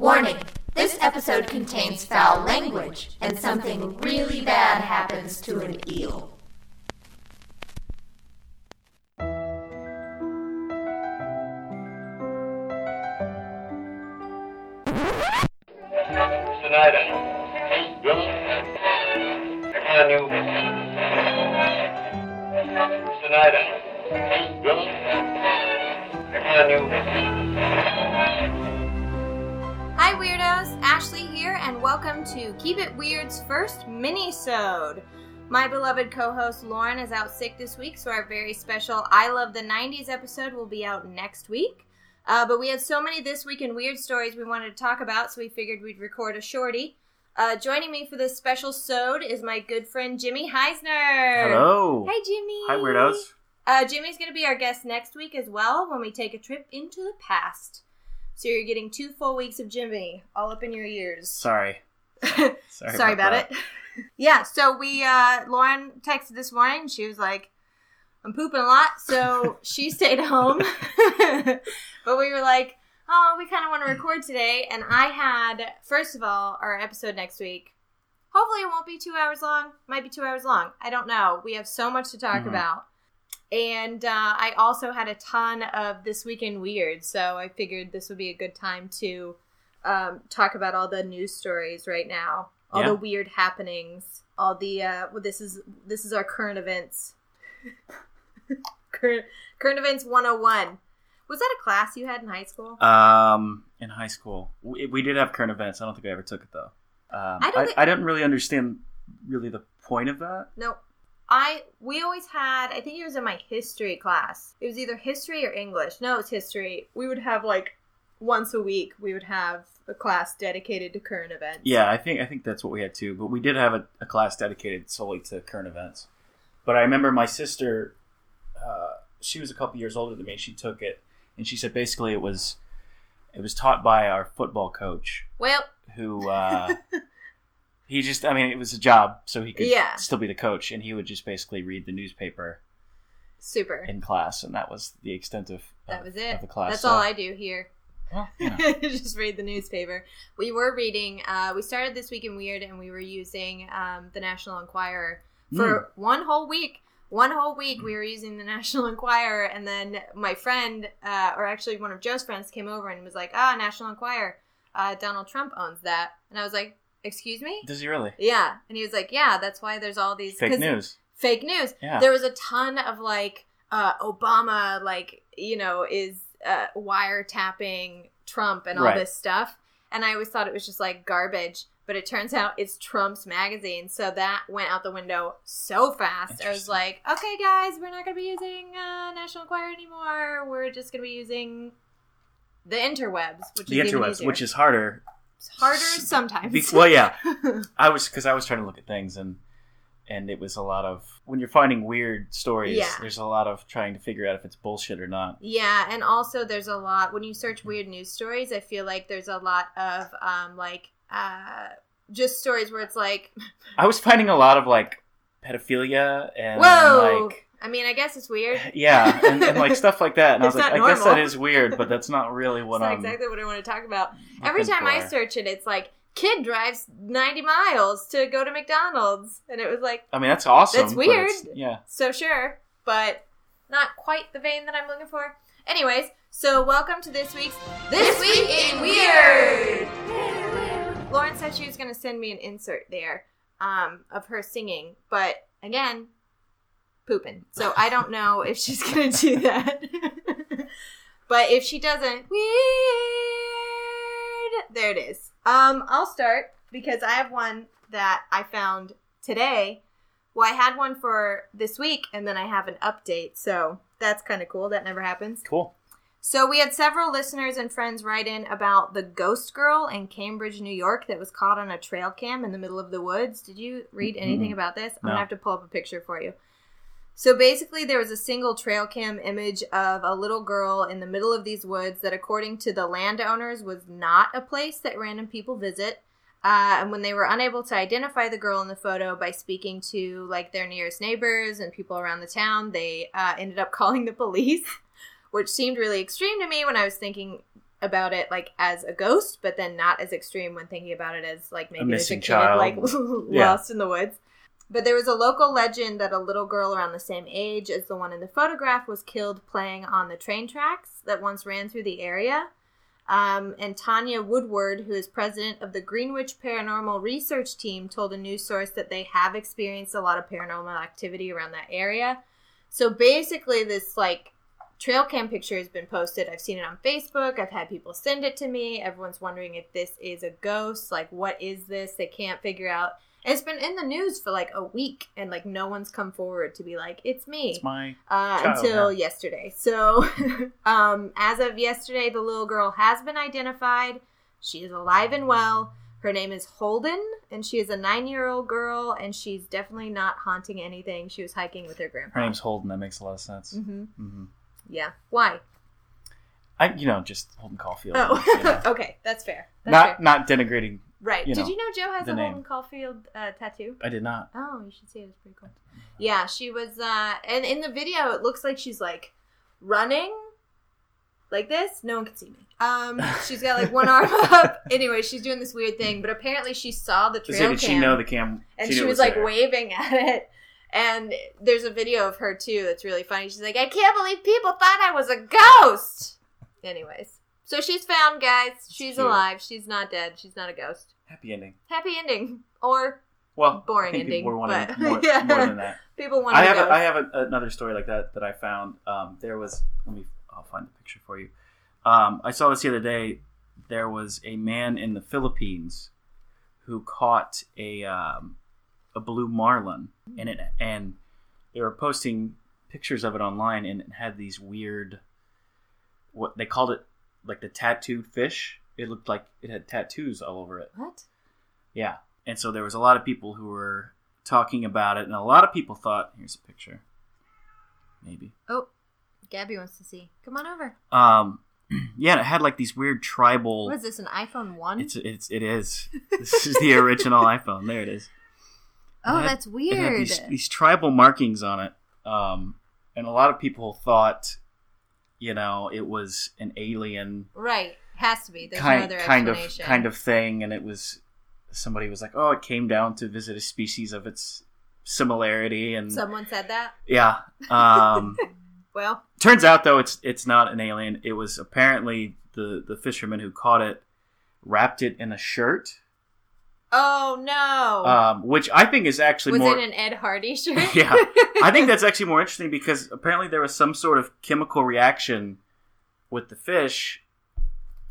Warning this episode contains foul language, and something really bad happens to an eel. First mini-sode. My beloved co-host Lauren is out sick this week, so our very special I Love the 90s episode will be out next week. Uh, but we had so many this week in weird stories we wanted to talk about, so we figured we'd record a shorty. Uh, joining me for this special sode is my good friend Jimmy Heisner. Hello. Hey Jimmy. Hi, weirdos. Uh, Jimmy's going to be our guest next week as well when we take a trip into the past. So you're getting two full weeks of Jimmy all up in your ears. Sorry. Sorry, Sorry, about, it. yeah, so we uh Lauren texted this morning. She was like, "I'm pooping a lot," so she stayed home. but we were like, "Oh, we kind of want to record today." And I had, first of all, our episode next week. Hopefully, it won't be two hours long. Might be two hours long. I don't know. We have so much to talk Mhm. about. And uh, I also had a ton of this weekend weird, so I figured this would be a good time to um, talk about all the news stories right now, all Yeah. the weird happenings, all the uh, well, this is this is our current events. current current events 101. Was that a class you had in high school? Um, in high school, we, we did have current events. I don't think I ever took it though. Um, I I, don't think- I, didn't really understand really the point of that. No. I we always had I think it was in my history class. It was either history or English. No, it's history. We would have like once a week we would have a class dedicated to current events. Yeah, I think I think that's what we had too. But we did have a, a class dedicated solely to current events. But I remember my sister, uh, she was a couple years older than me. She took it, and she said basically it was it was taught by our football coach, Well, who uh, he just I mean it was a job, so he could Yeah. still be the coach, and he would just basically read the newspaper super. in class, and that was the extent of, That was it. of the class. That's So- all I do here. Know. just read the newspaper. We were reading. Uh, we started this week in Weird, and we were using um, the National Enquirer for one whole week. One whole week, we were using the National Enquirer, and then my friend, uh, or actually one of Joe's friends, came over and was like, "Ah, National Enquirer, uh, Donald Trump owns that," and I was like, "Excuse me." Does he really? Yeah, and he was like, "Yeah, that's why there's all these Fake news. fake news. Yeah. There was a ton of like uh Obama like, you know, is uh wiretapping Trump and all Right. this stuff. And I always thought it was just like garbage, but it turns out it's Trump's magazine. So that went out the window so fast. I was like, "Okay guys, we're not going to be using uh National Enquirer anymore. We're just going to be using the interwebs, which The is interwebs, which is harder. It's harder sometimes. Well, yeah. I was because I was trying to look at things and and it was a lot of when you're finding weird stories. Yeah. There's a lot of trying to figure out if it's bullshit or not. Yeah, and also there's a lot when you search weird news stories. I feel like there's a lot of um like uh just stories where it's like, I was finding a lot of like pedophilia and whoa. like I mean, I guess it's weird. yeah, and, and like stuff like that. And I was like, not I guess that normal. is weird, but that's not really what not I'm. exactly what I want to talk about. Every time I for. search it, it's like kid drives 90 miles to go to McDonald's, and it was like I mean, that's awesome. That's weird. it's- Yeah. so sure, but not quite the vein that I'm looking for. Anyways, so welcome to this week's This, Week in Weird. Lauren said she was going to send me an insert there um, of her singing, but again, pooping. So I don't know if she's going to do that. but if she doesn't, weird. There it is. Um, I'll start because I have one that I found today. Well, I had one for this week, and then I have an update. So that's kind of cool. That never happens. Cool. So we had several listeners and friends write in about the ghost girl in Cambridge, New York, that was caught on a trail cam in the middle of the woods. Did you read anything Mm-mm. about this? I'm No. gonna have to pull up a picture for you. So basically, there was a single trail cam image of a little girl in the middle of these woods that, according to the landowners, was not a place that random people visit. Uh, and when they were unable to identify the girl in the photo by speaking to like their nearest neighbors and people around the town, they uh, ended up calling the police, which seemed really extreme to me when I was thinking about it like as a ghost, but then not as extreme when thinking about it as like maybe a missing kid, child. like Yeah. lost in the woods. But there was a local legend that a little girl around the same age as the one in the photograph was killed playing on the train tracks that once ran through the area. Um, and Tanya Woodward, who is president of the Greenwich Paranormal Research Team, told a news source that they have experienced a lot of paranormal activity around that area. So basically, this like trail cam picture has been posted. I've seen it on Facebook. I've had people send it to me. Everyone's wondering if this is a ghost. Like, what is this? They can't figure out. It's been in the news for like a week, and like no one's come forward to be like, "It's me." It's my uh, until yeah. yesterday. So, um, as of yesterday, the little girl has been identified. She is alive and well. Her name is Holden, and she is a nine-year-old girl, and she's definitely not haunting anything. She was hiking with her grandpa. her name's Holden. That makes a lot of sense. hmm hmm Yeah. Why? I you know just Holden Caulfield. Oh, you know. okay, that's fair. That's not fair. not denigrating. Right. you Did know, you know Joe has a name. Holden Caulfield uh, tattoo? I did not. Oh, you should see it. It's pretty cool. Yeah, she was, uh, and in the video, it looks like she's like running like this. No one can see me. Um, she's got like one arm up. Anyway, she's doing this weird thing, but apparently she saw the So trail did she know the cam? and she it was like waving at it. And there's a video of her too that's really funny. She's like, I can't believe people thought I was a ghost. Anyways, so she's found, guys. She's cute. alive. She's not dead. She's not a ghost. Happy ending. Happy ending or Well, Boring ending, People were wanting but- more, Yeah. more than that. people want I to have a, I have a, another story like that that I found. Um, there was let me I'll find the picture for you. Um, I saw this the other day. There was a man in the Philippines who caught a um, a blue marlin, and it and they were posting pictures of it online, and it had these weird what they called it like the tattooed fish. It looked like it had tattoos all over it. what? Yeah. And so there was a lot of people who were talking about it, and a lot of people thought, here's a picture. Maybe. Oh, Gabby wants to see. Come on over. Um, yeah, it had like these weird tribal. What is this? An iPhone one? It's it's it is. This is the original iPhone. There it is. oh, it had- that's weird. these, these tribal markings on it, um, and a lot of people thought, you know, it was an alien right, has to be. There's kind no other kind of kind of thing, and it was somebody was like, oh, it came down to visit a species of its similarity, and Someone said that. yeah. Um, Well, turns out though, it's it's not an alien. It was apparently the the fisherman who caught it wrapped it in a shirt, oh no. um, which I think is actually was more. it an Ed Hardy shirt? Yeah. I think that's actually more interesting because apparently there was some sort of chemical reaction with the fish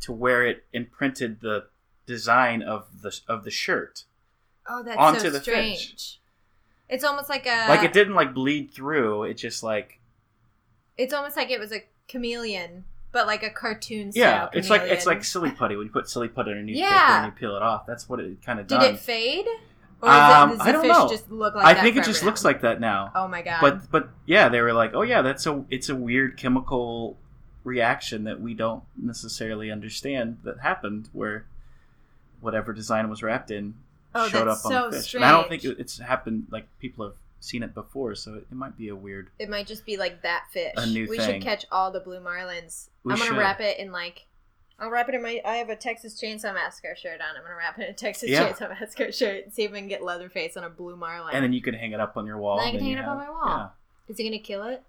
to where it imprinted the design of the of the shirt. oh, that's onto so the strange. fish. It's almost like a. like it didn't like bleed through. It just like It's almost like it was a chameleon, but like a cartoon style. yeah, it's like it's like silly putty when you put silly putty underneath Yeah. paper and you peel it off. That's what it kind of Did done. it fade? Or Um, it, does I the don't fish know. just look like I think it just now? looks like that now. Oh my god! But but yeah, they were like, oh yeah, that's a it's a weird chemical reaction that we don't necessarily understand that happened where whatever design was wrapped in Oh, showed up on so the fish. And I don't think strange. it's happened like people have seen it before, so it, it might be a weird. It might just be like that fish. A new we thing. should catch all the blue marlins. We I'm gonna should. wrap it in like. I'll wrap it in my. I have a Texas Chainsaw Massacre shirt on. I'm gonna wrap it in a Texas Yeah. Chainsaw Massacre shirt and see if I can get Leatherface on a blue marlin. And then you can hang it up on your wall. Then I can hang it up on my wall. Yeah. Is he gonna kill it?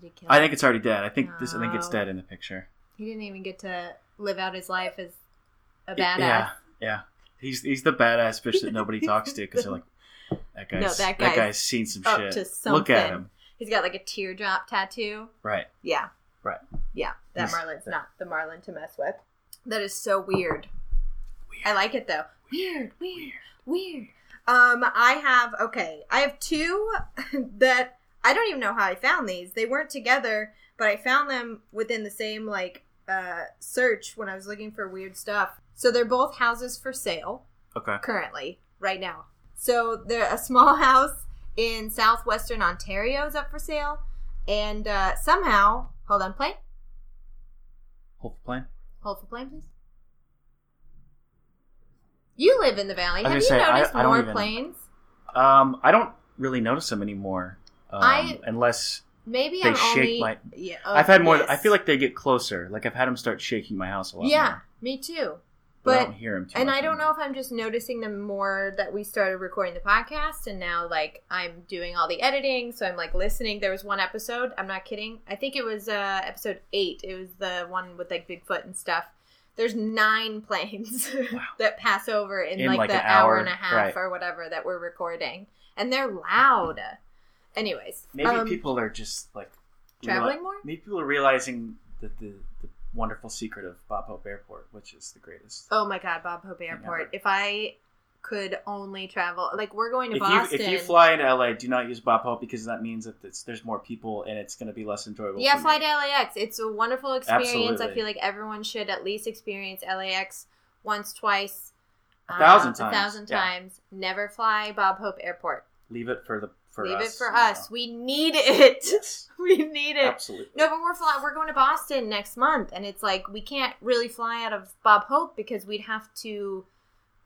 Did he kill I it? think it's already dead. I think this. I think it's dead in the picture. he didn't even get to live out his life as a badass. Yeah, yeah. He's he's the badass fish that nobody talks to because they're like, that guy's No, that that guy's guy's seen some up shit. to Look at him. He's got like a teardrop tattoo. Right. Yeah. Right. Yeah. That He's- Marlin's not the Marlin to mess with. That is so weird. I like it though. Weird, weird, weird. Um, I have okay. I have two that I don't even know how I found these. They weren't together, but I found them within the same like uh search when I was looking for weird stuff. So they're both houses for sale Okay. currently, right now. So they're a small house in southwestern Ontario is up for sale, and uh, somehow, hold on, play, Hold the plane. hold for plane, please. You live in the valley. Have you say, noticed I don't more even- planes? Um, I don't really notice them anymore. Um, I- unless Maybe They I'm shake only. my- Yeah, I've had more. yes. I feel like they get closer. Like I've had them start shaking my house a lot. Yeah, more, me too. But, I don't hear too and I don't know if I'm just noticing them more that we started recording the podcast and now like I'm doing all the editing, so I'm like listening. There was one episode, I'm not kidding. I think it was uh episode 8. It was the one with like Bigfoot and stuff. There's nine planes that pass over in, In, like, like, the an hour, hour, and a half right. or whatever that we're recording. And they're loud. Anyways, Maybe um, people are just like traveling more? Maybe people are realizing that the, the wonderful secret of Bob Hope Airport, which is the greatest. Oh my god, Bob Hope Airport. If I could only travel like we're going to If Boston. you if you fly into LA, do not use Bob Hope because that means that it's, there's more people and it's going to be less enjoyable. Yeah, fly to LAX. It's a wonderful experience. I feel like everyone should at least experience LAX once, twice, A thousand um, times, a thousand yeah. times. Never fly Bob Hope Airport. Leave it for the for Leave us. it for us. We need it. Yes, we need it. absolutely. No, but we're fly- we're going to Boston next month, and it's like we can't really fly out of Bob Hope because we'd have to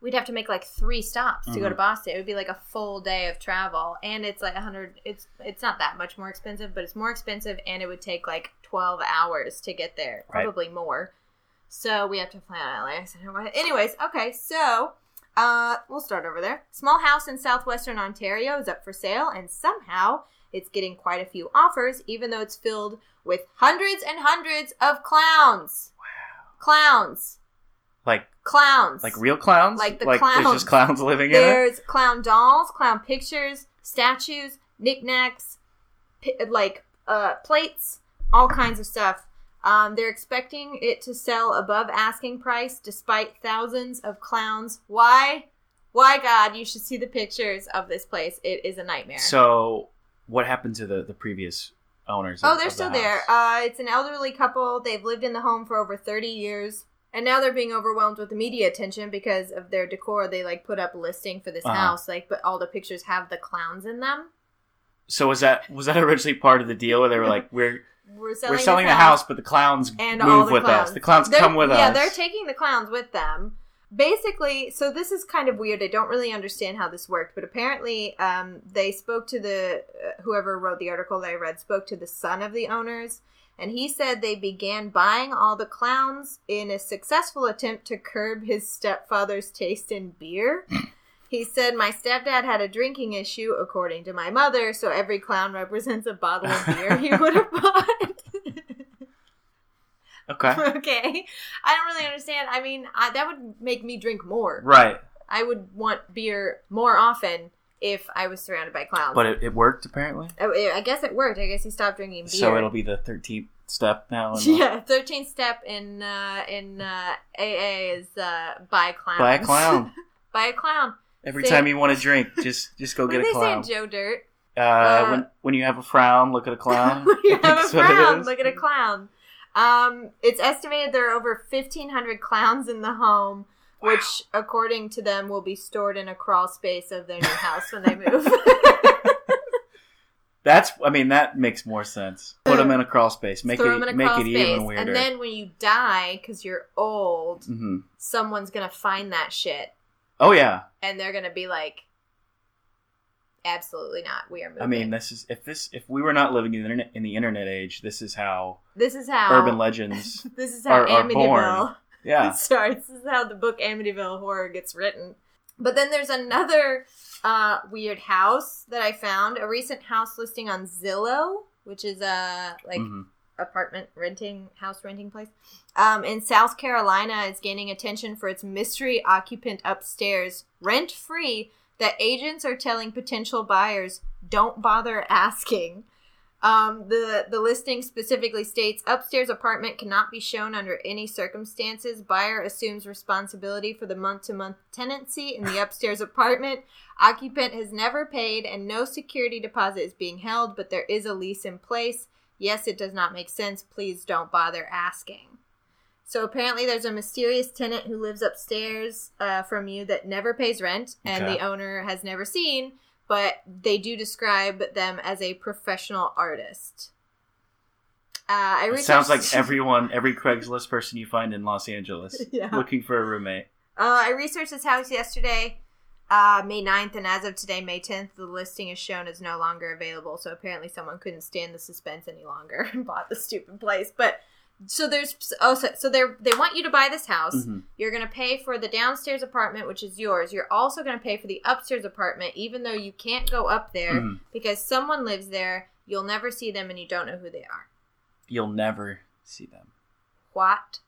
we'd have to make like three stops to go to Mhm. Boston. It would be like a full day of travel, and it's like a hundred. It's it's not that much more expensive, but it's more expensive, and it would take like twelve hours to get there, Right. probably more. So we have to fly out of LA. Anyways, okay, so uh, we'll start over there. Small house in southwestern Ontario is up for sale, and somehow it's getting quite a few offers, even though it's filled with hundreds and hundreds of clowns. Wow. Clowns. Like Clowns. like real clowns. Like the there's clowns. just clowns living in it. There's clown dolls, clown pictures, statues, knickknacks, pi- like uh, plates, all kinds of stuff. Um, they're expecting it to sell above asking price despite thousands of clowns. Why? Why, God, you should see the pictures of this place. It is a nightmare. So what happened to the the previous owners? Oh, of- they're of the still there. Uh, it's an elderly couple. They've lived in the home for over 30 years. And now they're being overwhelmed with the media attention because of their decor. They like put up a listing for this Uh-huh. house, like, but all the pictures have the clowns in them. So was that was that originally part of the deal where they were like, we're We're selling, we're selling the, clowns house, but the clowns and move all the with clowns. us. The clowns They're- come with yeah, us. Yeah, they're taking the clowns with them. Basically, so this is kind of weird. I don't really understand how this worked, but apparently, um, they spoke to the uh, whoever wrote the article that I read spoke to the son of the owners, and he said they began buying all the clowns in a successful attempt to curb his stepfather's taste in beer. He said, My stepdad had a drinking issue, according to my mother, so every clown represents a bottle of beer he would have bought. okay, okay. I don't really understand. I mean, I, that would make me drink more. right. I would want beer more often if I was surrounded by clowns. But it, it worked apparently. Oh, I, I guess it worked. I guess he stopped drinking beer. So it'll be the thirteenth step now. yeah. Thirteenth step in uh, in uh, AA is uh, buy clowns. Buy a clown. buy a clown. Every Say- time you want to drink, just just go get a they clown. Joe Dirt? Uh, Uh, when when you have a frown, look at a clown. When you have a that's what it frown, look at a clown. Um, it's estimated there are over 1,500 clowns in the home, which, according to them, will be stored in a crawl space of their new house when they move. That's I mean that makes more sense. Put them in a crawl space. Make Throw it them in a make crawl it space, even weirder. and then when you die because you're old, hmm someone's gonna find that shit, Oh yeah. and they're gonna be like, "Absolutely not. We are moving." I mean, this is if this if we were not living in the internet, in the internet age, this is how this is how urban legends. This is how are- are Amityville. Yeah. Sorry, this is how the book Amityville Horror gets written. But then there's another uh, weird house that I found. A recent house listing on Zillow, which is a like Mhm. Apartment renting house renting place. Um, in South Carolina, is gaining attention for its mystery occupant upstairs, rent free. That agents are telling potential buyers don't bother asking. Um, the the listing specifically states upstairs apartment cannot be shown under any circumstances. Buyer assumes responsibility for the month to month tenancy in the upstairs apartment. Occupant has never paid and no security deposit is being held, but there is a lease in place. Yes, it does not make sense. Please don't bother asking. So apparently, there's a mysterious tenant who lives upstairs uh, from you that never pays rent, and Okay. the owner has never seen. But they do describe them as a professional artist. Uh, I It sounds like everyone, every Craigslist person you find in Los Angeles Yeah. looking for a roommate. Uh, I researched this house yesterday. Uh, May 9th, and as of today, May 10th, the listing is shown as no longer available. So apparently, someone couldn't stand the suspense any longer and bought the stupid place. But so there's oh so, so they they want you to buy this house. Mhm. You're gonna pay for the downstairs apartment, which is yours. You're also gonna pay for the upstairs apartment, even though you can't go up there Mhm. because someone lives there. You'll never see them, and you don't know who they are. You'll never see them. What?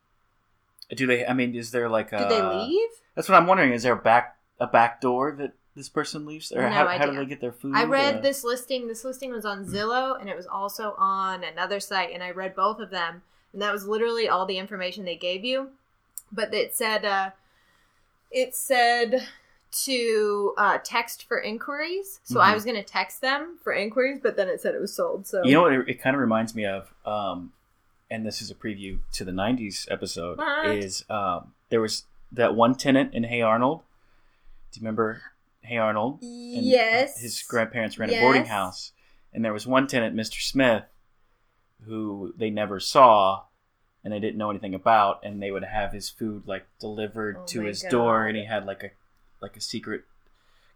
Do they? I mean, is there like a? Did they leave? That's what I'm wondering. Is there a back a back door that this person leaves, or No how, how do they get their food? I read or- this listing. This listing was on Zillow and it was also on another site, and I read both of them, and that was literally all the information they gave you. But it said, uh, it said to uh, text for inquiries. So I Mhm. was going to text them for inquiries, but then it said it was sold. So You know what? It, it kind of reminds me of, um, and this is a preview to the '90s episode. What? Is um, there was that one tenant in Hey Arnold? Do you remember Hey Arnold? And yes, His grandparents ran a boarding house, and there was one tenant, Mr. Smith, who they never saw, and they didn't know anything about, and they would have his food like delivered Oh to his door, and he had like a like a secret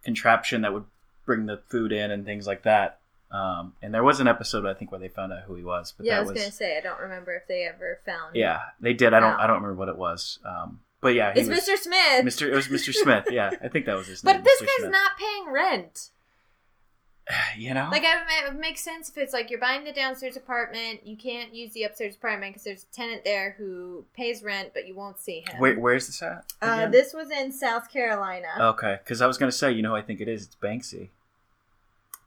contraption that would bring the food in and things like that. Um, and there was an episode I think where they found out who he was, but yeah, I was, was, going to say I don't remember if they ever found. yeah, they did. I don't No. I don't remember what it was. Um, but yeah, it's was, Mr. Smith. Mr. It was Mr. Smith. Yeah, I think that was his name. But this Mr. guy's Smith. not paying rent. You know, Like, it would make sense if it's like you're buying the downstairs apartment, you can't use the upstairs apartment because there's a tenant there who pays rent, but you won't see him. Where, where's this at? uh, this was in South Carolina. Okay, because I was gonna say, you know, who I think it is. It's Banksy.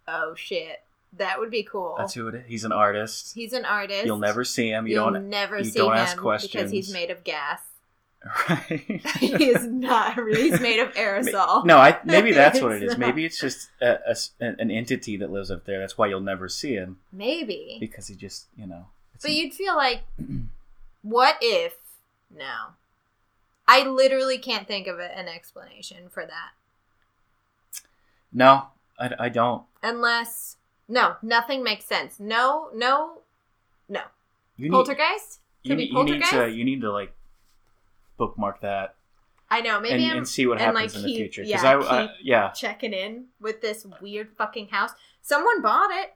Oh shit, that would be cool. That's who it is. He's an artist. He's an artist. You'll never see him. You You'll don't. never you see don't him ask because questions. he's made of gas. Right. he is not. really. He's made of aerosol. No, I maybe that's what It's is. Maybe it's just a, a an entity that lives up there. That's why you'll never see him Maybe. because he just, you know. But you'd feel like, what if? No. I literally can't think of an explanation for that. no, I, I don't. Unless, no, nothing makes sense. No, no, no. You need, Poltergeist? you, Could be need, you need to poltergeist? you need to like bookmark that I know. Maybe and, I'm and see what and, happens like, in the future. Because yeah, I, I yeah checking in with this weird fucking house. Someone bought it.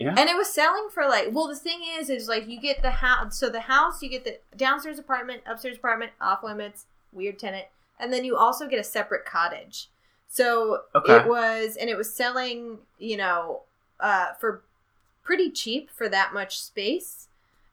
Yeah. And it was selling for like, well, the thing is, is like you get the house. So the house, you get the downstairs apartment, upstairs apartment, off limits, weird tenant, and then you also get a separate cottage. So Okay. it was, and it was selling, you know, uh, for pretty cheap for that much space,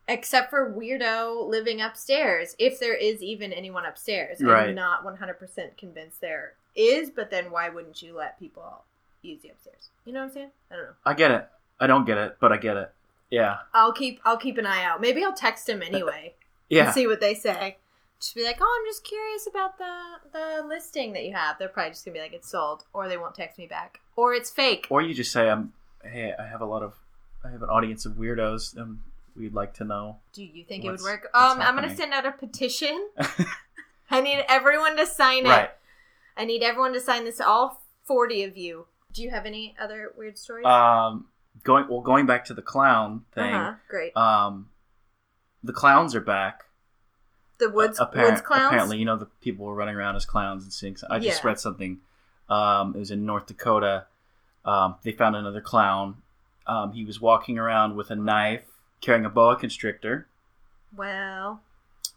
except for weirdo living upstairs. If there is even anyone upstairs, Right. I'm not 100 percent convinced there is. But then why wouldn't you let people use the upstairs? You know what I'm saying? I don't know. I get it. I don't get it, but I get it. Yeah, I'll keep I'll keep an eye out. Maybe I'll text him anyway yeah. and see what they say. Just be like, oh, I'm just curious about the the listing that you have. They're probably just gonna be like, it's sold, or they won't text me back, or it's fake. Or you just say, "I'm hey, I have a lot of, I have an audience of weirdos, and we'd like to know." Do you think it would work? Um, I'm gonna send out a petition. I need everyone to sign it. right. I need everyone to sign this. All forty of you. Do you have any other weird stories? Um, going well, going back to the clown thing. uh-huh. Great. Um, the clowns are back. The woods Appar- woods clowns. Apparently, you know the people were running around as clowns and seeing. I just Yeah. read something. Um, it was in North Dakota. Um, they found another clown. Um, he was walking around with a knife, carrying a boa constrictor, Well,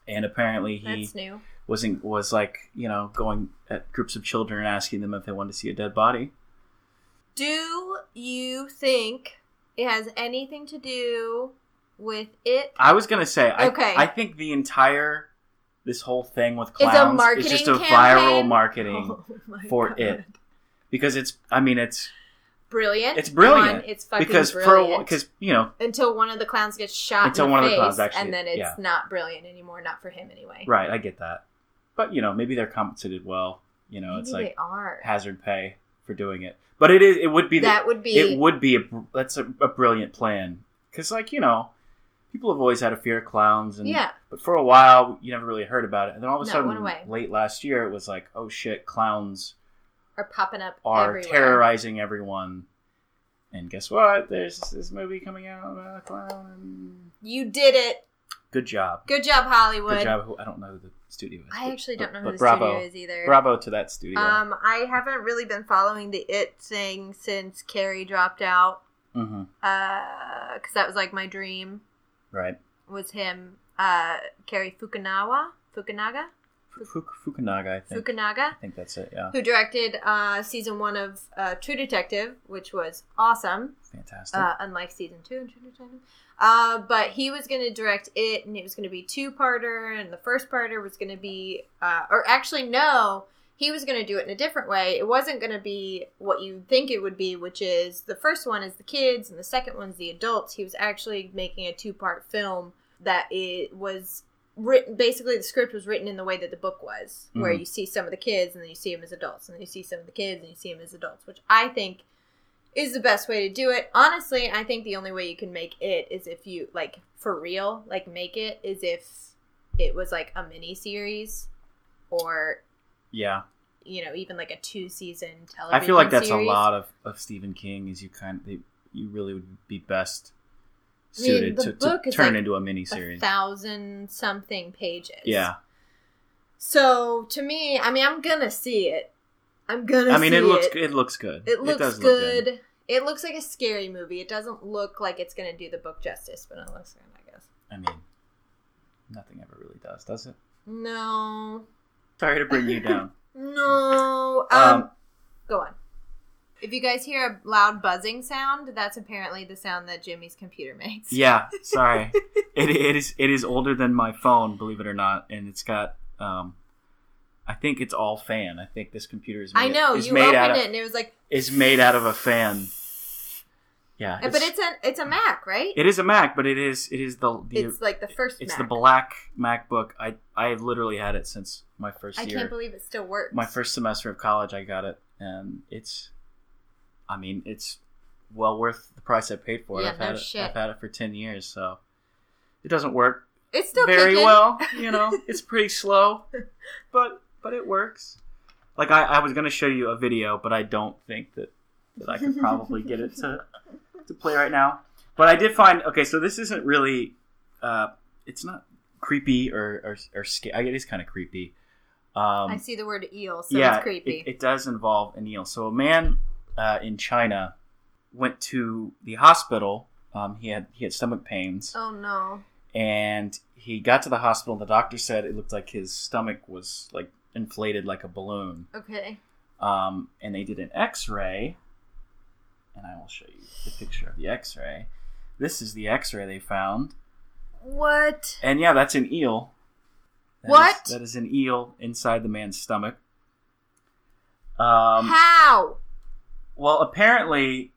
and apparently he wasn't was like you know going at groups of children and asking them if they wanted to see a dead body. Do you think it has anything to do with it? I was gonna say, I, Okay. I think the entire this whole thing with clowns is just a campaign? viral marketing Oh for God. it because it's. I mean, it's Brilliant. It's brilliant. One, it's fucking because brilliant. because you know until one of the clowns gets shot Until in the one of the face, clowns actually- and then it's yeah. not brilliant anymore. Not for him anyway. right. I get that, but you know maybe they're compensated well. You know, Maybe it's they like are. hazard pay for doing it, but it is. It would be the, that would be. it would be a that's a, a brilliant plan because like you know people have always had a fear of clowns and yeah. but for a while you never really heard about it and then all of a No, sudden late last year it was like oh shit clowns Are popping up are everywhere. terrorizing everyone and guess what there's this movie coming out about a clown and You did it. Good job. Good job, Hollywood. Good job. I don't know who the studio is. I actually don't know who the bravo. studio is either. Bravo to that studio. Um, I haven't really been following the It thing since Cary dropped out. hmm Uh, because that was like my dream Right. was him. Uh, Cary Fukunawa, Fukunaga, Fuk- Fukunaga, I think. Fukunaga, I think that's it. Yeah. who directed uh season one of uh, True Detective, which was awesome. Fantastic. uh, unlike season two and True Detective. Uh, but he was going to direct it, and it was going to be two parter, and the first parter was going to be, uh, or actually no, he was going to do it in a different way. It wasn't going to be what you think it would be, which is the first one is the kids, and the second one's the adults. He was actually making a two part film that it was written. Basically, the script was written in the way that the book was, where Mhm. you see some of the kids, and then you see them as adults, and then you see some of the kids, and you see them as adults, which I think is the best way to do it. Honestly, I think the only way you can make it is if you like for real, like make it is if it was like a mini series or yeah. you know, even like a two season television I feel like that's series. a lot of, of Stephen King. Is you kind of you really would be best I mean, the to, book to is turn like into a a miniseries. thousand something pages. Yeah. So to me, I mean, I'm gonna see it. I'm gonna. I mean, see it looks It, it looks good. It looks does good. look It looks like a scary movie. It doesn't look like it's gonna do the book justice, but it looks good, I guess. I mean, nothing ever really does, does it? No. Sorry to bring you down. No. Um, Um, go on. If you guys hear a loud buzzing sound, that's apparently the sound that Jimmy's computer makes. Yeah, sorry. it, it is it is older than my phone, believe it or not, and it's got um, I think it's all fan. I think this computer is. Made, I know you made opened out of, it and it was like, is made out of a fan. Yeah, but it's a it's a Mac, right? it is a Mac, but it is it is the, the it's like the first. it's Mac. the black MacBook. I I have literally had it since my first I year. can't believe it still works. my first semester of college. I got it, and it's. I mean, it's well worth the price I paid for it. Yeah, I've no had it. I've had it for ten years, so it doesn't work It's still very kicking. well. You know, it's pretty slow, but but it works. Like I, I was gonna show you a video, but I don't think that that I could probably get it to to play right now. But I did find okay. So this isn't really. Uh, it's not creepy or or, or scary. It is kind of creepy. Um, I see the word eel, so yeah, it's creepy. It, it does involve an eel. So a man uh, in China went to the hospital. Um, he had he had stomach pains, oh no. and he got to the hospital. The doctor said it looked like his stomach was like inflated like a balloon. Okay. Um, and they did an X-ray, and I will show you the picture of the X-ray. This is the X-ray they found, What? and yeah, that's an eel. That is- What? that is an eel inside the man's stomach. Um, How? Well, apparently,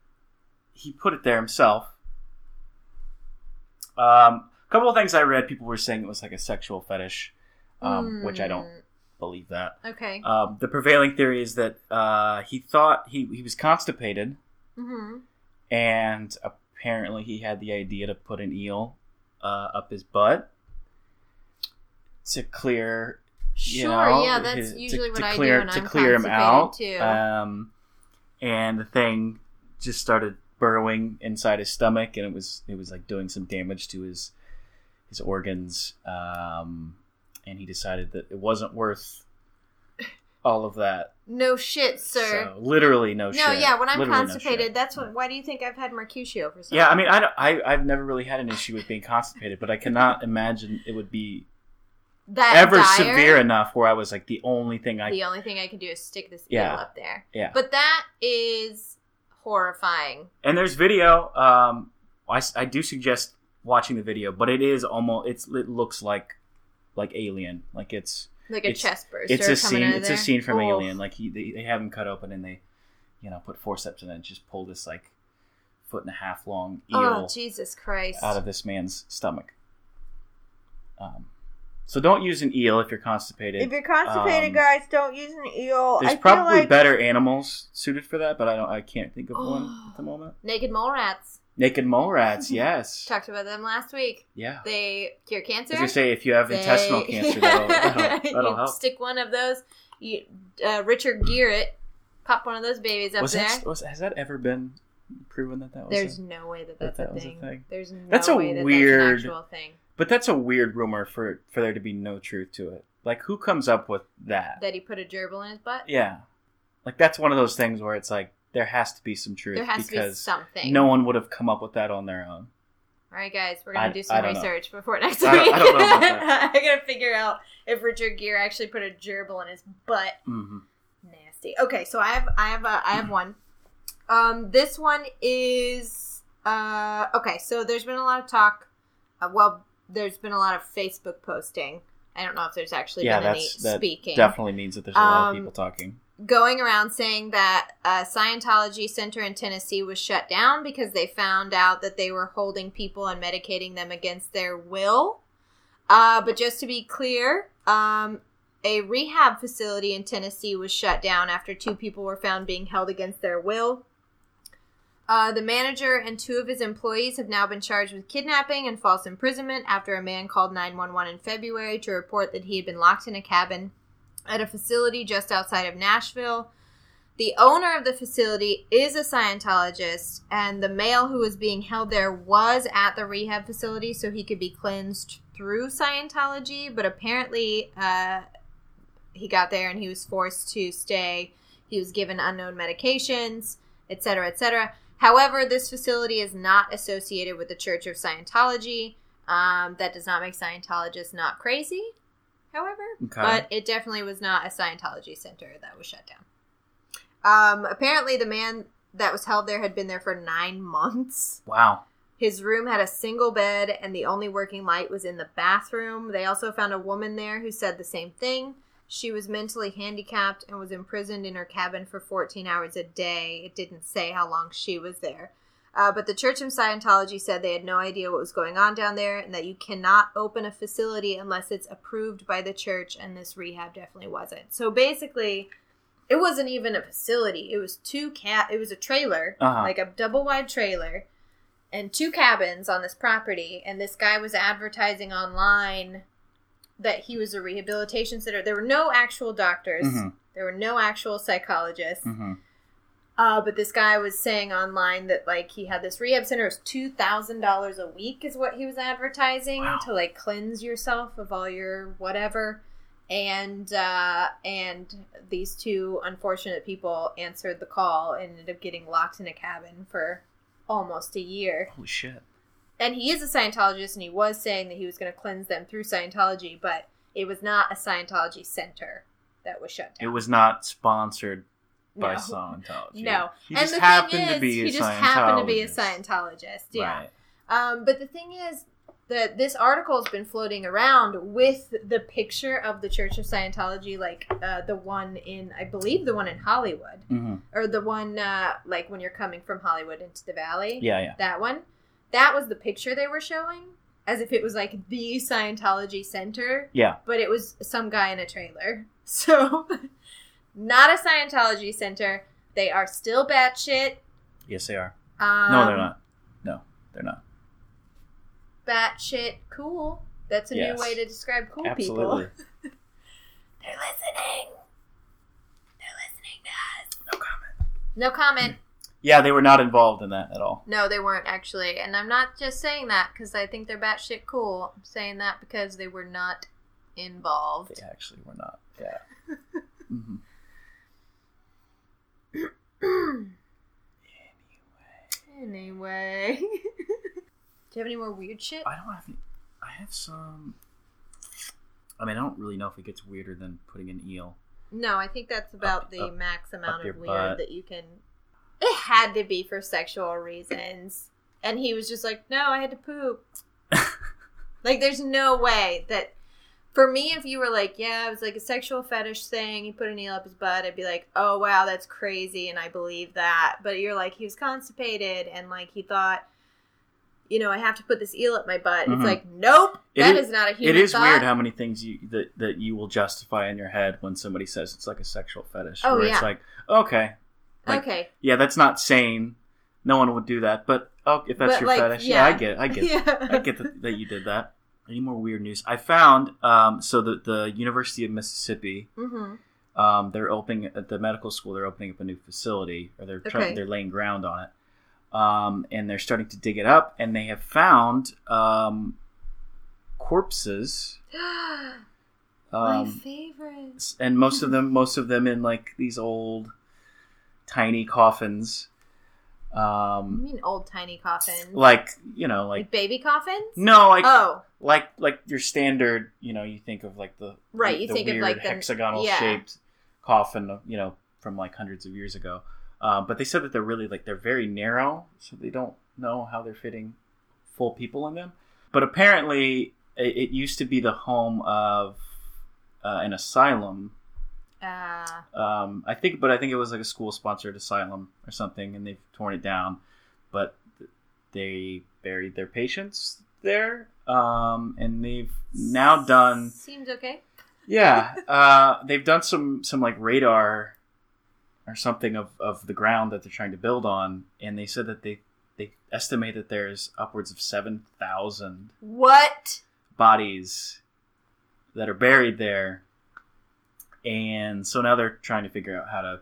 he put it there himself. Um, a couple of things I read, people were saying it was like a sexual fetish, um, which I don't Mm, believe that. Okay. Um, the prevailing theory is that uh, he thought he he was constipated, hmm and apparently he had the idea to put an eel uh, up his butt to clear you Sure. know, yeah, that's his- usually to, what I clear, do when to I'm clear him out. too. Um, and the thing just started burrowing inside his stomach, and it was it was like doing some damage to his his organs. Um, and he decided that it wasn't worth all of that. no shit, sir. So literally no, no, shit. No, yeah. When I'm Literally constipated, shit. that's what. Why do you think I've had Mercutio for so Yeah, I mean, I, don't- I I've never really had an issue with being constipated, but I cannot imagine it would be that ever dire, severe enough where I was like the only thing I The only thing I can do is stick this Yeah. eel up there. yeah. But that is horrifying. and there's video. Um, I, I do suggest watching the video, but it is almost it's it looks like like Alien, like it's Like a It's- chest burster. it's a scene it's there. a scene from Oh. Alien. Like he they, they have him cut open and they you know put forceps in it and just pull this like foot and a half long eel Oh Jesus Christ! out of this man's stomach. Um, so don't use an eel if you're constipated. If you're constipated, Um, guys, don't use an eel. There's I probably like better animals suited for that, but I don't. I can't think of one at the moment. Naked mole rats. Naked mole rats, yes, Talked about them last week. yeah. They cure cancer. was gonna say if you have They- intestinal cancer, that'll, that'll, that'll you help. Stick one of those. You, uh, Richard Gere pop one of those babies up Was there. that, was, has that ever been proven that that was? There's a, no way that that that's a, that was a thing. thing. There's no That's a way that weird- that's an actual thing. But that's a weird rumor for for there to be no truth to it. Like, who comes up with that? That he put a gerbil in his butt. yeah, like that's one of those things where it's like there has to be some truth There has to be because something. no one would have come up with that on their own. All right, guys, we're gonna I- do some don't know. research before next I week. I don't know about that. I gotta figure out if Richard Gere actually put a gerbil in his butt. hmm Nasty. Okay, so I have I have a, I have one. Um, this one is uh okay. So there's been a lot of talk. Uh, well, there's been a lot of Facebook posting. I don't know if there's actually Yeah, been any that speaking definitely means that there's a lot of Um, people talking. going around saying that a Scientology center in Tennessee was shut down because they found out that they were holding people and medicating them against their will. Uh, but just to be clear, um, a rehab facility in Tennessee was shut down after two people were found being held against their will. Uh, the manager and two of his employees have now been charged with kidnapping and false imprisonment after a man called 911 in February to report that he had been locked in a cabin at a facility just outside of Nashville. The owner of the facility is a Scientologist, and the male who was being held there was at the rehab facility so he could be cleansed through Scientology. But apparently, uh, he got there and he was forced to stay. He was given unknown medications, etc., etc. However, this facility is not associated with the Church of Scientology. Um, that does not make Scientologists not crazy, however. Okay. But it definitely was not a Scientology center that was shut down. Um, apparently, the man that was held there had been there for nine months. Wow. His room had a single bed, and the only working light was in the bathroom. They also found a woman there who said the same thing. She was mentally handicapped and was imprisoned in her cabin for 14 hours a day. It didn't say how long she was there. Uh, but the Church of Scientology said they had no idea what was going on down there and that you cannot open a facility unless it's approved by the church, and this rehab definitely wasn't. So basically, it wasn't even a facility. It was two cat. It was a trailer, Uh-huh. like a double wide trailer, and two cabins on this property. And this guy was advertising online that he was a rehabilitation center. There were no actual doctors. Mhm. There were no actual psychologists. hmm Uh, but this guy was saying online that like he had this rehab center. It was two thousand dollars a week is what he was advertising Wow. to like cleanse yourself of all your whatever. And uh, and these two unfortunate people answered the call and ended up getting locked in a cabin for almost a year. Holy shit. And he is a Scientologist, and he was saying that he was going to cleanse them through Scientology, but it was not a Scientology center that was shut down. It was not sponsored by No. Scientology. No, He and just the happened thing is, to be a he just happened to be a Scientologist. Yeah. Right. Um, but the thing is that this article has been floating around with the picture of the Church of Scientology, like uh, the one in, I believe, the one in Hollywood, hmm or the one uh, like when you're coming from Hollywood into the Valley. Yeah, yeah. That one. That was the picture they were showing, as if it was like the Scientology center, Yeah. but it was some guy in a trailer. So, not a Scientology center. They are still batshit. Yes, they are. Um, No, they're not. No, they're not. batshit cool. That's a Yes. new way to describe cool Absolutely. people. They're listening. They're listening to us. No comment. No comment. Yeah, they were not involved in that at all. No, they weren't actually. And I'm not just saying that because I think they're batshit cool. I'm saying that because they were not involved. They actually were not. Yeah. hmm Anyway. Do you have any more weird shit? I don't have. Any, I have some. I mean, I don't really know if it gets weirder than putting an eel. No, I think that's about Up- the up- max amount of weird butt. that you can. It had to be for sexual reasons. And he was just like, no, I had to poop. like, there's no way that. For me, if you were like, yeah, it was like a sexual fetish thing, he put an eel up his butt, I'd be like, oh, wow, that's crazy, and I believe that. But you're like, he was constipated, and like, he thought, you know, I have to put this eel up my butt. Mhm. It's like, nope, It that is- is not a human It is thought. weird how many things you that, that you will justify in your head when somebody says it's like a sexual fetish. Oh, yeah. It's like, okay, like, okay. yeah, that's not sane. No one would do that. But oh, if that's But, your like, fetish, yeah. yeah. I get, it. I get. Yeah. I get that, that you did that. Any more weird news? I found um, so the the University of Mississippi, mm-hmm. um, they're opening at the medical school. They're opening up a new facility, or they're trying, Okay. they're laying ground on it, um, and they're starting to dig it up. And they have found um, corpses. My Um, favorite. and most of them, most of them in like these old, tiny coffins. You Um, mean old tiny coffins? like you know, Like like baby coffins? no, like oh, like like your standard. You know, you think of like the Right, the, you the think of, like, the- hexagonal yeah. shaped coffin. You know, from like hundreds of years ago. Um, but they said that they're really like they're very narrow, so they don't know how they're fitting full people in them. But apparently, it, it used to be the home of uh, an asylum. Uh, Um, I think, but I think it was like a school sponsored asylum or something, and they've torn it down. But they buried their patients there, um, and they've now done seems okay. yeah, uh, they've done some some like radar or something of, of the ground that they're trying to build on, and they said that they they estimate that there's upwards of seven thousand What? bodies that are buried there, and so now they're trying to figure out how to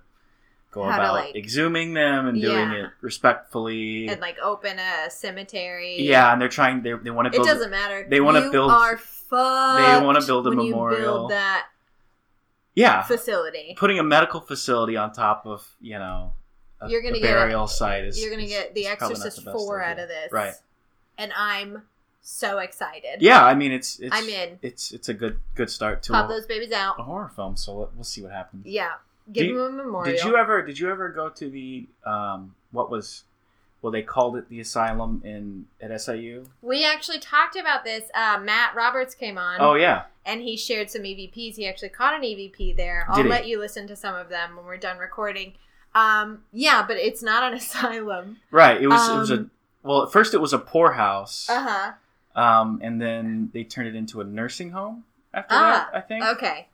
go How to, about like- exhuming them and doing Yeah. it respectfully. And like open a cemetery. yeah, and they're trying. They they want to It build. doesn't matter. they wanna build- Are fucked they wanna build a memorial. Build that yeah, facility. putting a medical facility on top of you know a, You're gonna get- burial site is You're gonna is- get The is probably not Exorcist the four idea. out of this, right And I'm so excited. yeah i mean it's, it's I'm in. it's it's a good good start to Pop a, those babies out. a horror film so let- we'll see what happens Yeah. Give them a memorial. did you ever did you ever go to the um what was well they called it the asylum in at siu we actually talked about this. Uh, Matt Roberts came on. oh yeah and he shared some EVPs. He actually caught an EVP there. I'll let you listen to some of them when we're done recording. Um, yeah, but it's not an asylum. right it was it was a Um, well at first it was a poorhouse Uh huh. Um and then they turned it into a nursing home after Ah, that i think Okay.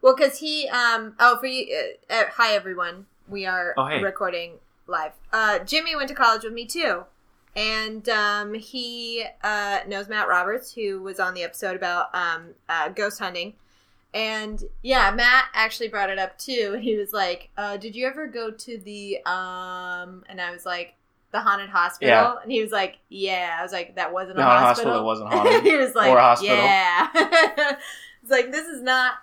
Well, because he, um, oh, for you, uh, uh, hi everyone. We are Oh, hey. recording live. Uh, Jimmy went to college with me too. And um, he uh, knows Matt Roberts, who was on the episode about um, uh, ghost hunting. And yeah, Matt actually brought it up too. He was like, uh, "Did you ever go to the?" Um, and I was like, "The haunted hospital." Yeah. And he was like, "Yeah." I was like, "That wasn't a hospital." hospital wasn't haunted. he was like, Or a hospital. "Yeah." it's like this is not.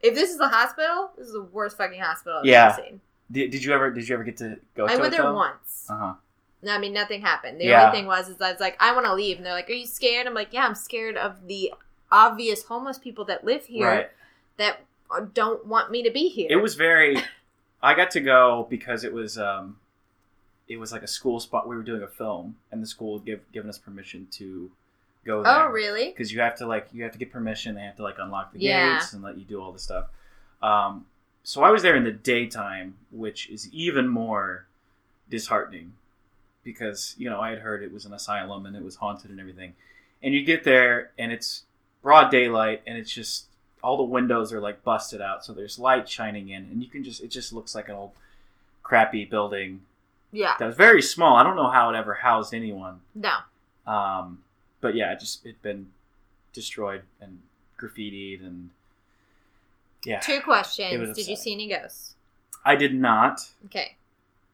If this is a hospital, this is the worst fucking hospital I've Yeah. ever seen. did, did you ever did you ever get to go I to went there though? once. uh-huh I mean, nothing happened. The Yeah. only thing was, is I was like, I want to leave, and they're like, Are you scared? I'm like, Yeah, I'm scared of the obvious homeless people that live here right that don't want me to be here. it was very i got to go because it was um it was like a school spot we were doing a film and the school had give given us permission to go there Oh, really? because you have to like you have to get permission they have to like unlock the Yeah. gates and let you do all this stuff um so i was there in the daytime which is even more disheartening because you know i had heard it was an asylum and it was haunted and everything and you get there and it's broad daylight and it's just all the windows are like busted out so there's light shining in and you can just it just looks like an old crappy building Yeah. that was very small i don't know how it ever housed anyone No. um, but yeah, it just it'd been destroyed and graffitied and yeah. Two questions. Did you see any ghosts? I did not Okay.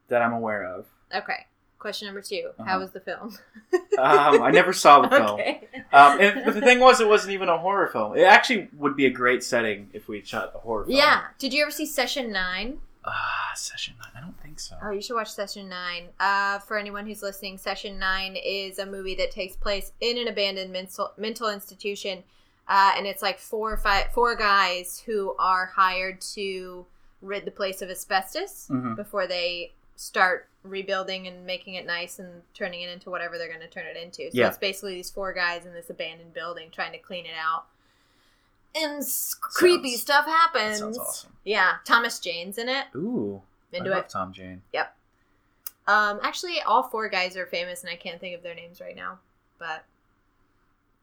that I'm aware of. Okay. Question number 2 Uh-huh. How was the film? Um, I never saw the film. okay. Um, and but the thing was, it wasn't even a horror film. It actually would be a great setting if we shot a horror film. Yeah. Did you ever see Session 9? Ah, session nine. I don't think so. Oh, you should watch Session 9. Uh, for anyone who's listening, Session 9 is a movie that takes place in an abandoned mental, mental institution. Uh, and it's like four or five, four guys who are hired to rid the place of asbestos Mhm. before they start rebuilding and making it nice and turning it into whatever they're going to turn it into. So Yeah. it's basically these four guys in this abandoned building trying to clean it out. And creepy Sounds- stuff happens. sounds awesome. Yeah, Thomas Jane's in it. Ooh, Into I love it. Tom Jane. Yep. Um, actually, all four guys are famous, and I can't think of their names right now. But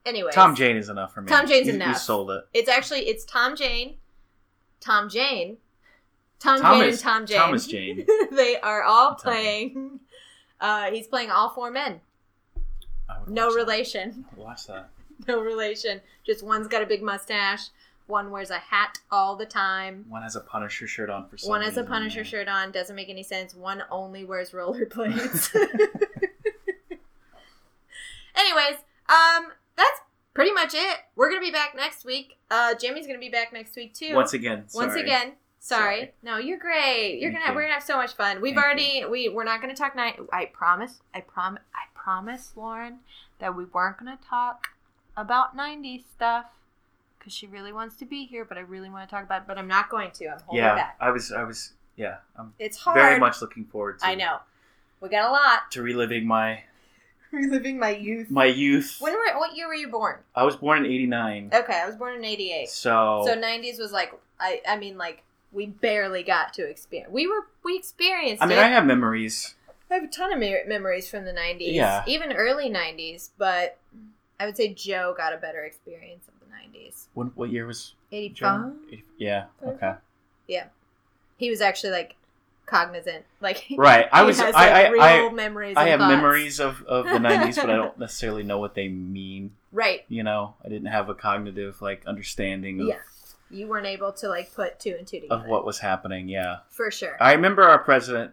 anyway, Tom Jane is enough for me. Tom Jane's You- You enough. sold it. It's actually it's Tom Jane, Tom Jane, Tom Jane, and Tom Jane. Thomas Jane. they are all playing. Uh, he's playing all four men. No relation. Watch that. No relation. Just one's got a big mustache. One wears a hat all the time. One has a Punisher shirt on for some One has a reason, Punisher yeah. shirt on. Doesn't make any sense. One only wears rollerblades. Anyways, um, that's pretty much it. We're gonna be back next week. Uh, Jimmy's gonna be back next week too. Once again. Once again. Sorry. Sorry. No, you're great. You're Thank gonna you. we're gonna have so much fun. We've Thank already we we're not gonna talk night. I promise. I promise. I promise, Lauren, that we weren't gonna talk about '90s stuff because she really wants to be here, but I really want to talk about. it, But I'm not going to. I'm holding Yeah, back. I was. I was. Yeah, I'm It's hard. very much looking forward to. I know. We got a lot. to reliving my Reliving my youth. my youth. When were what year were you born? I was born in '89, Okay, I was born in '88. so, So '90s was like I I mean like we barely got to experience. We were we experienced. I mean, it. I have memories. I have a ton of me- memories from the 90s. Yeah. Even early 90s, but I would say Joe got a better experience of the 90s. When, what year was 85? 80 Yeah. Okay. Yeah. He was actually like cognizant. Like Right. I was. has, I. like, I. real I, memories. I have thoughts. memories of, of the '90s, but I don't necessarily know what they mean. Right. You know, I didn't have a cognitive like understanding of, Yeah. You weren't able to like put two and two together. of what was happening. Yeah, For sure. I remember our president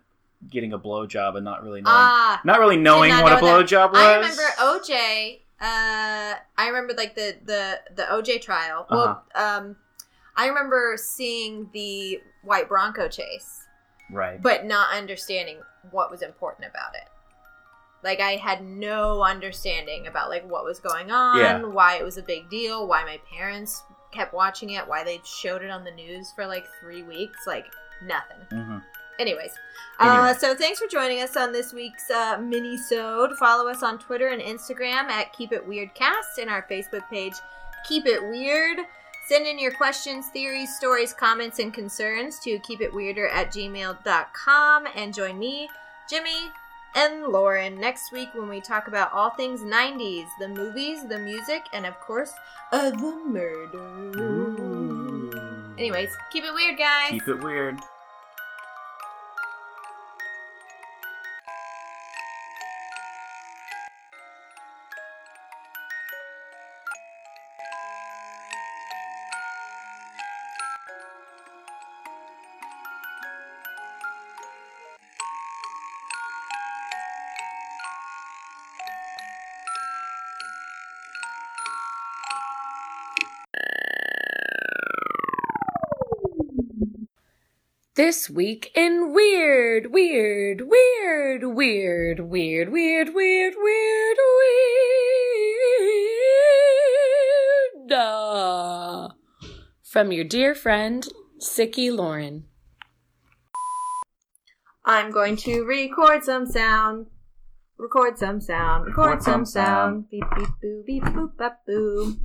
getting a blowjob and not really knowing, Ah. not really knowing not what a know that. blowjob was. I remember OJ. Uh, I remember like the the the OJ trial. Well, Uh-huh. um, I remember seeing the white Bronco chase, right. but not understanding what was important about it. Like I had no understanding about like what was going on, Yeah. why it was a big deal, why my parents kept watching it, why they showed it on the news for like three weeks, like nothing. hmm Anyways, Uh, so thanks for joining us on this week's uh, mini-sode. Follow us on Twitter and Instagram at Keep It Weird Cast and our Facebook page, Keep It Weird. Send in your questions, theories, stories, comments, and concerns to keepitweirder at gmail.com and join me, Jimmy, and Lauren next week when we talk about all things 90s, the movies, the music, and of course, uh, the murder. Ooh. Anyways, keep it weird, guys. Keep it weird. This week in weird, weird, weird, weird, weird, weird, weird, weird, weird. Uh, from your dear friend, Sicky Lauren. I'm going to record some sound. Record some sound. Record Record some some sound. Beep beep boo beep boop bop boo.